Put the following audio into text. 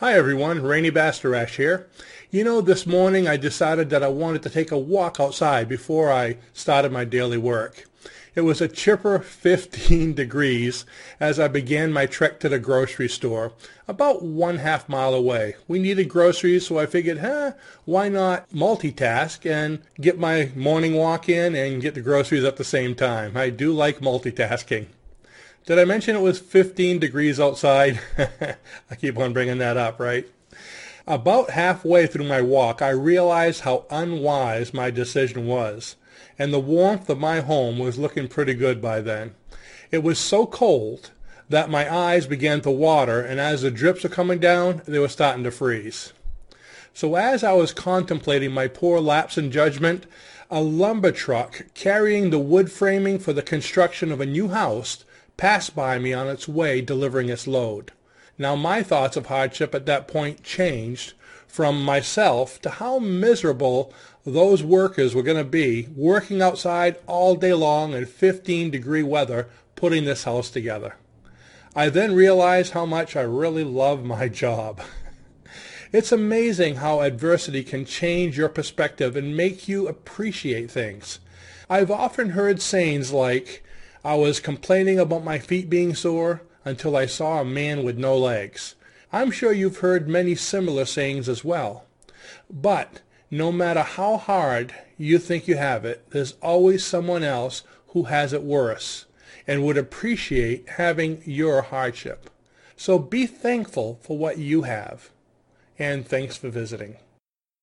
Hi everyone, Rainy Bastarash here. You know, this morning I decided that I wanted to take a walk outside before I started my daily work. It was a chipper 15 degrees as I began my trek to the grocery store, about one half mile away. We needed groceries, so I figured, huh, why not multitask and get my morning walk in and get the groceries at the same time. I do like multitasking. Did I mention it was 15 degrees outside? I keep on bringing that up, right? About halfway through my walk, I realized how unwise my decision was, and the warmth of my home was looking pretty good by then. It was so cold that my eyes began to water, and as the drips were coming down, they were starting to freeze. So as I was contemplating my poor lapse in judgment, a lumber truck carrying the wood framing for the construction of a new house passed by me on its way delivering its load. Now my thoughts of hardship at that point changed from myself to how miserable those workers were going to be working outside all day long in 15 degree weather putting this house together. I then realized how much I really love my job. It's amazing how adversity can change your perspective and make you appreciate things. I've often heard sayings like, I was complaining about my feet being sore until I saw a man with no legs. I'm sure you've heard many similar sayings as well. But no matter how hard you think you have it, there's always someone else who has it worse and would appreciate having your hardship. So be thankful for what you have. And thanks for visiting.